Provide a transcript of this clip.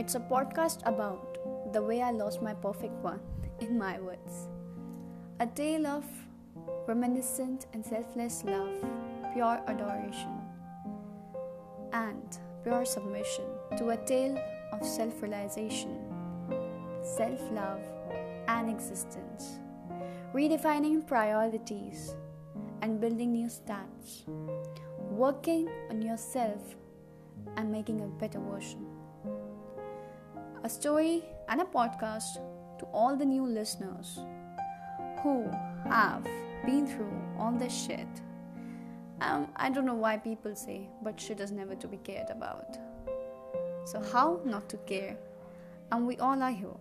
It's a podcast about the way I lost my perfect one, in my words. A tale of reminiscent and selfless love, pure adoration, and pure submission to a tale of self realization, self love, and existence, redefining priorities and building new stats, working on yourself and making a better version. A story and a podcast to all the new listeners who have been through all this shit. Um, I don't know why people say, but shit is never to be cared about. So, how not to care? And we all are here